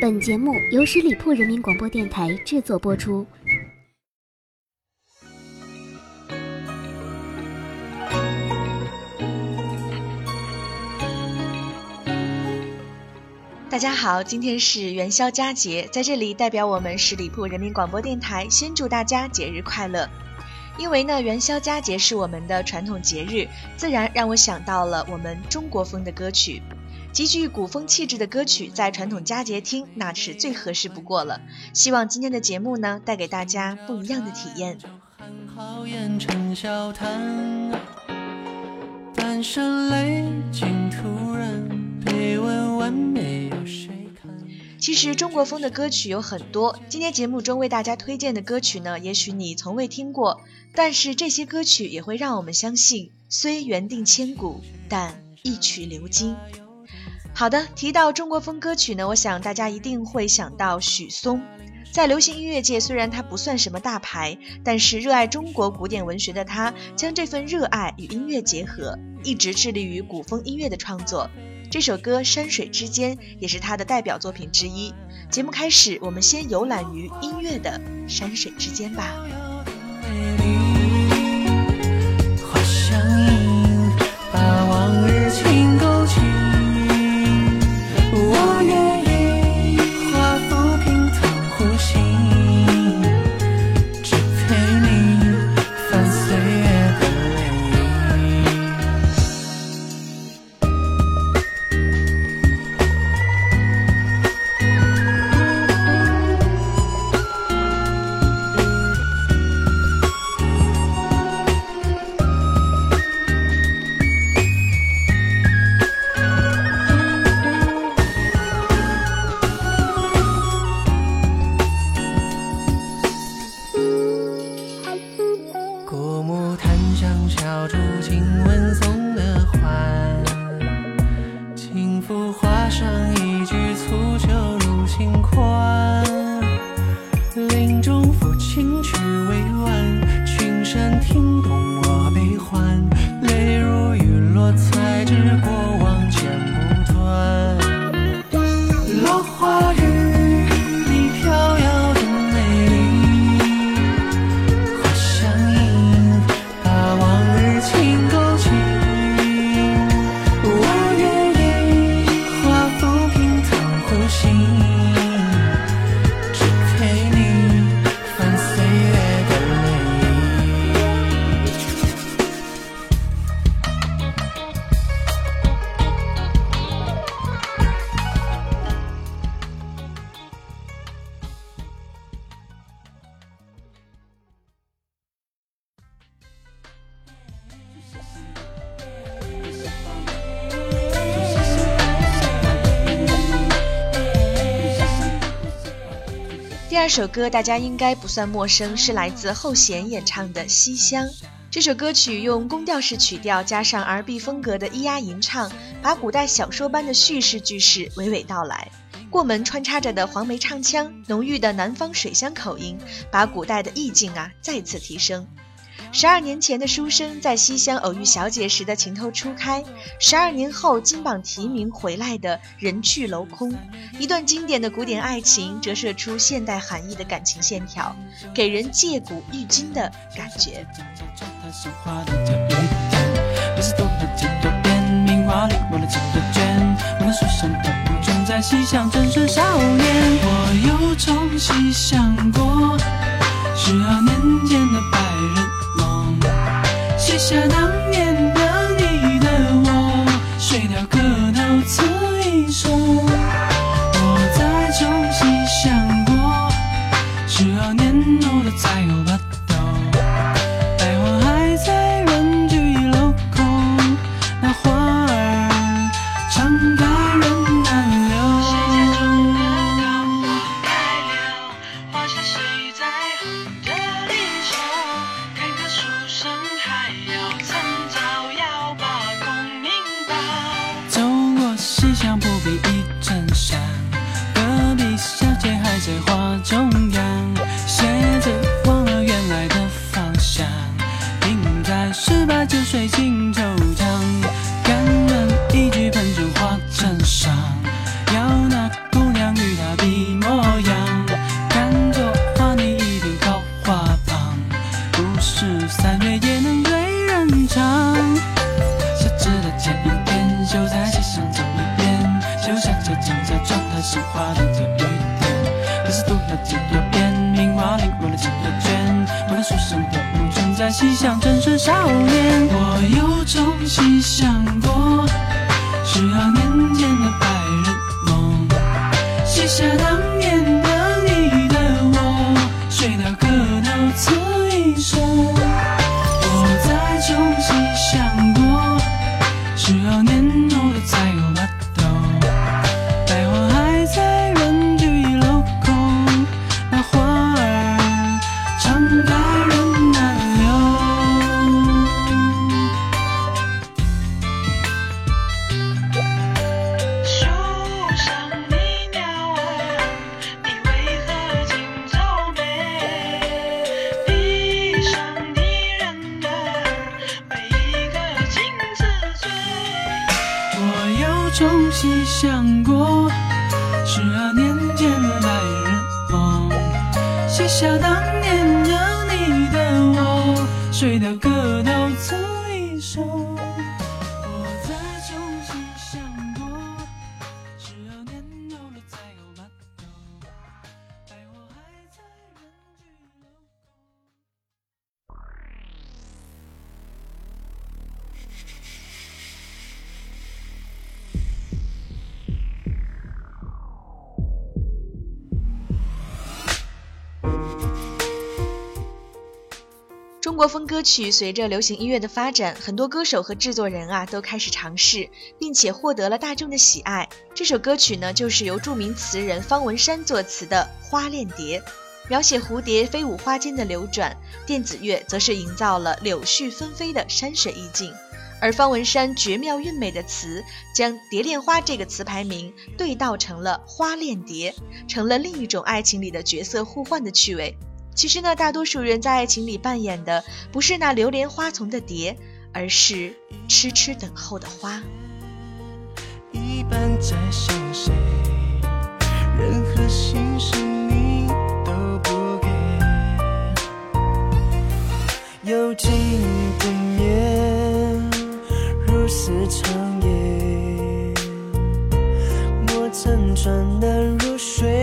本节目由十里铺人民广播电台制作播出。大家好，今天是元宵佳节，在这里代表我们十里铺人民广播电台，先祝大家节日快乐。因为呢，元宵佳节是我们的传统节日，自然让我想到了我们中国风的歌曲，极具古风气质的歌曲，在传统佳节听那是最合适不过了。希望今天的节目呢，带给大家不一样的体验。其实中国风的歌曲有很多，今天节目中为大家推荐的歌曲呢，也许你从未听过，但是这些歌曲也会让我们相信，虽缘定千古，但一曲流金。好的，提到中国风歌曲呢，我想大家一定会想到许嵩。在流行音乐界，虽然他不算什么大牌，但是热爱中国古典文学的他，将这份热爱与音乐结合，一直致力于古风音乐的创作。这首歌《山水之间》也是他的代表作品之一。节目开始，我们先游览于音乐的山水之间吧。第二首歌大家应该不算陌生，是来自后弦演唱的《西厢》。这首歌曲用宫调式曲调加上 R&B 风格的咿呀吟唱，把古代小说般的叙事句式娓娓道来。过门穿插着的黄梅唱腔，浓郁的南方水乡口音，把古代的意境啊再次提升。十二年前的书生在西厢偶遇小姐时的情窦初开，十二年后金榜题名回来的人去楼空，一段经典的古典爱情折射出现代含义的感情线条，给人借古喻今的感觉。我有种细想过，十二年前的白日。写下当年写下当年我有种细想过，十二年前的白日梦，写下当年的你的我，睡得中国风歌曲随着流行音乐的发展，很多歌手和制作人啊都开始尝试，并且获得了大众的喜爱。这首歌曲呢，就是由著名词人方文山作词的《花恋蝶》，描写蝴蝶飞舞花间的流转，电子乐则是营造了柳絮纷飞的山水意境。而方文山绝妙韵美的词，将“蝶恋花”这个词牌名对倒成了“花恋蝶”，成了另一种爱情里的角色互换的趣味。其实呢，大多数人在爱情里扮演的不是那流连花丛的蝶，而是痴痴等候的花。一般在想谁，任何心事你都不给。有情的面，如丝长夜，磨成转淡如水，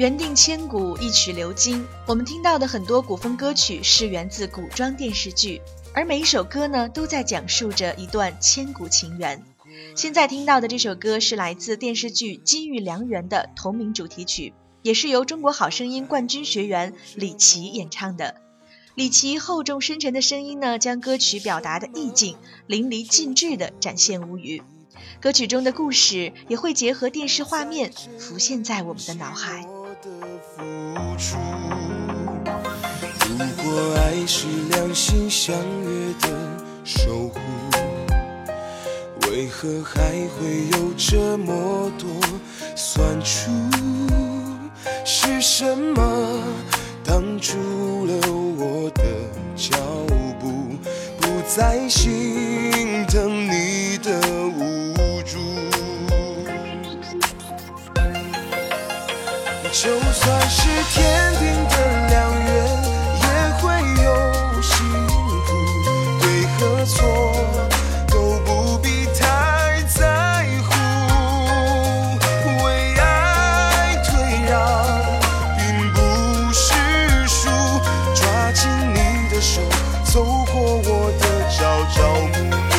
原定千古，一曲流金。我们听到的很多古风歌曲是源自古装电视剧，而每一首歌呢，都在讲述着一段千古情缘。现在听到的这首歌是来自电视剧《金玉良缘》的同名主题曲，也是由中国好声音冠军学员李琦演唱的。李琦厚重深沉的声音呢，将歌曲表达的意境淋漓尽致地展现无余。歌曲中的故事也会结合电视画面浮现在我们的脑海。付出。如果爱是两心相约的守护，为何还会有这么多酸楚？是什么挡住了我的脚步，不再心疼你天定的良缘，也会有辛苦，对和错都不必太在乎。为爱退让并不是输，抓紧你的手，走过我的朝朝暮暮。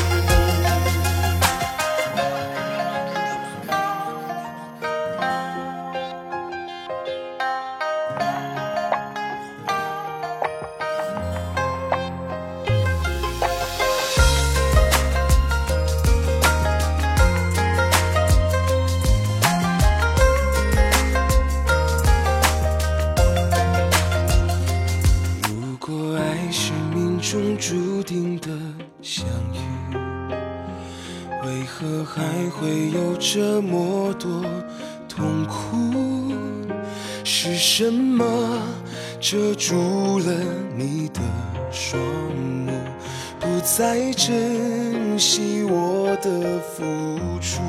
为何还会有这么多痛苦？是什么遮住了你的双目，不再珍惜我的付出？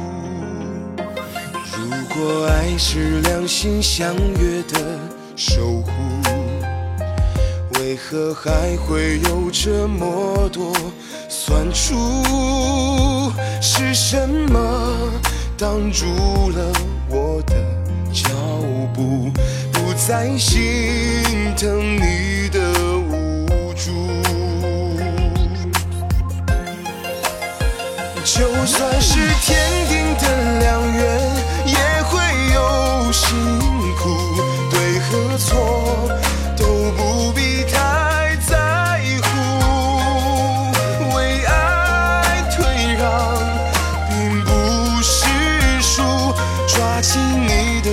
如果爱是两心相约的守护。为何还会有这么多算出？是什么挡住了我的脚步，不再心疼你的无助？就算是天定的良缘，也会有辛苦，对和错都不必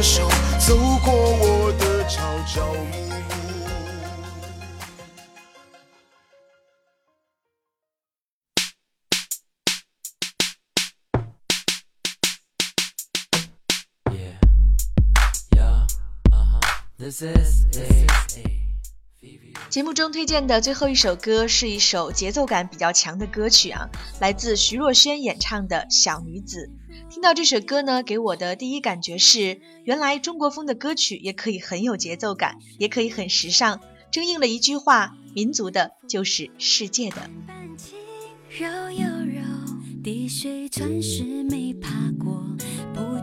走过我的朝朝暮暮。节目中推荐的最后一首歌是一首节奏感比较强的歌曲啊，来自徐若瑄演唱的《小女子》。听到这首歌呢，给我的第一感觉是，原来中国风的歌曲也可以很有节奏感，也可以很时尚，正应了一句话：民族的就是世界的。半柔柔，滴水穿石没爬过，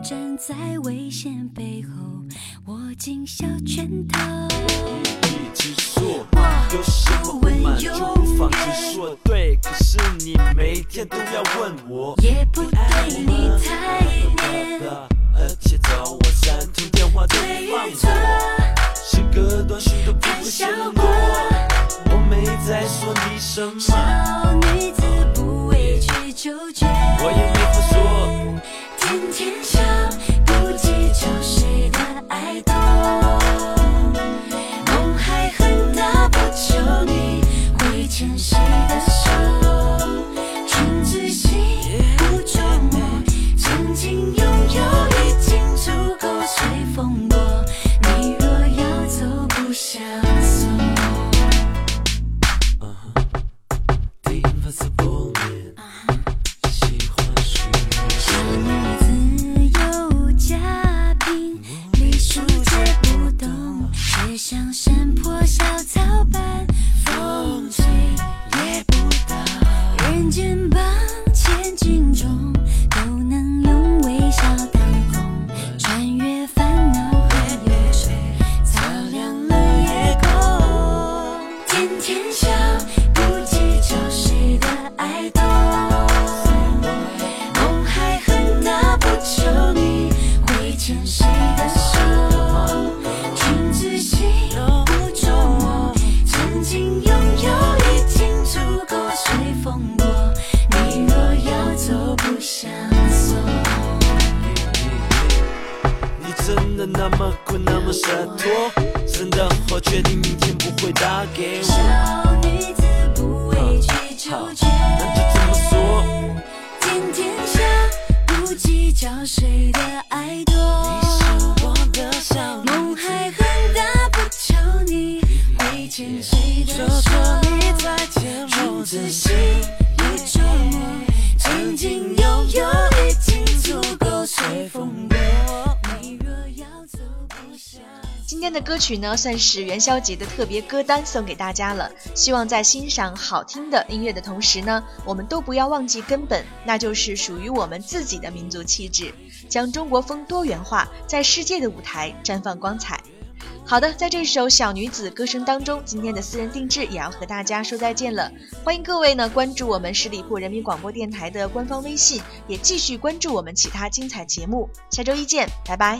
站在危险背后，握紧小拳头。直说，有什么不满就不妨直说。对，可是你每天都要问我，也不对你太黏，而且早晚三通电话都不放对与错我，写个短信都不会嫌多。我没在说你什么，那么困，那么洒脱。真的，好确定明天不会打给我。小女子不畏惧纠结，那就这么说。天天下不计较谁的爱多。你是我的小今天的歌曲呢，算是元宵节的特别歌单，送给大家了。希望在欣赏好听的音乐的同时呢，我们都不要忘记根本，那就是属于我们自己的民族气质，将中国风多元化，在世界的舞台绽放光彩。好的，在这首小女子歌声当中，今天的私人定制也要和大家说再见了。欢迎各位呢关注我们十里铺人民广播电台的官方微信，也继续关注我们其他精彩节目。下周一见，拜拜。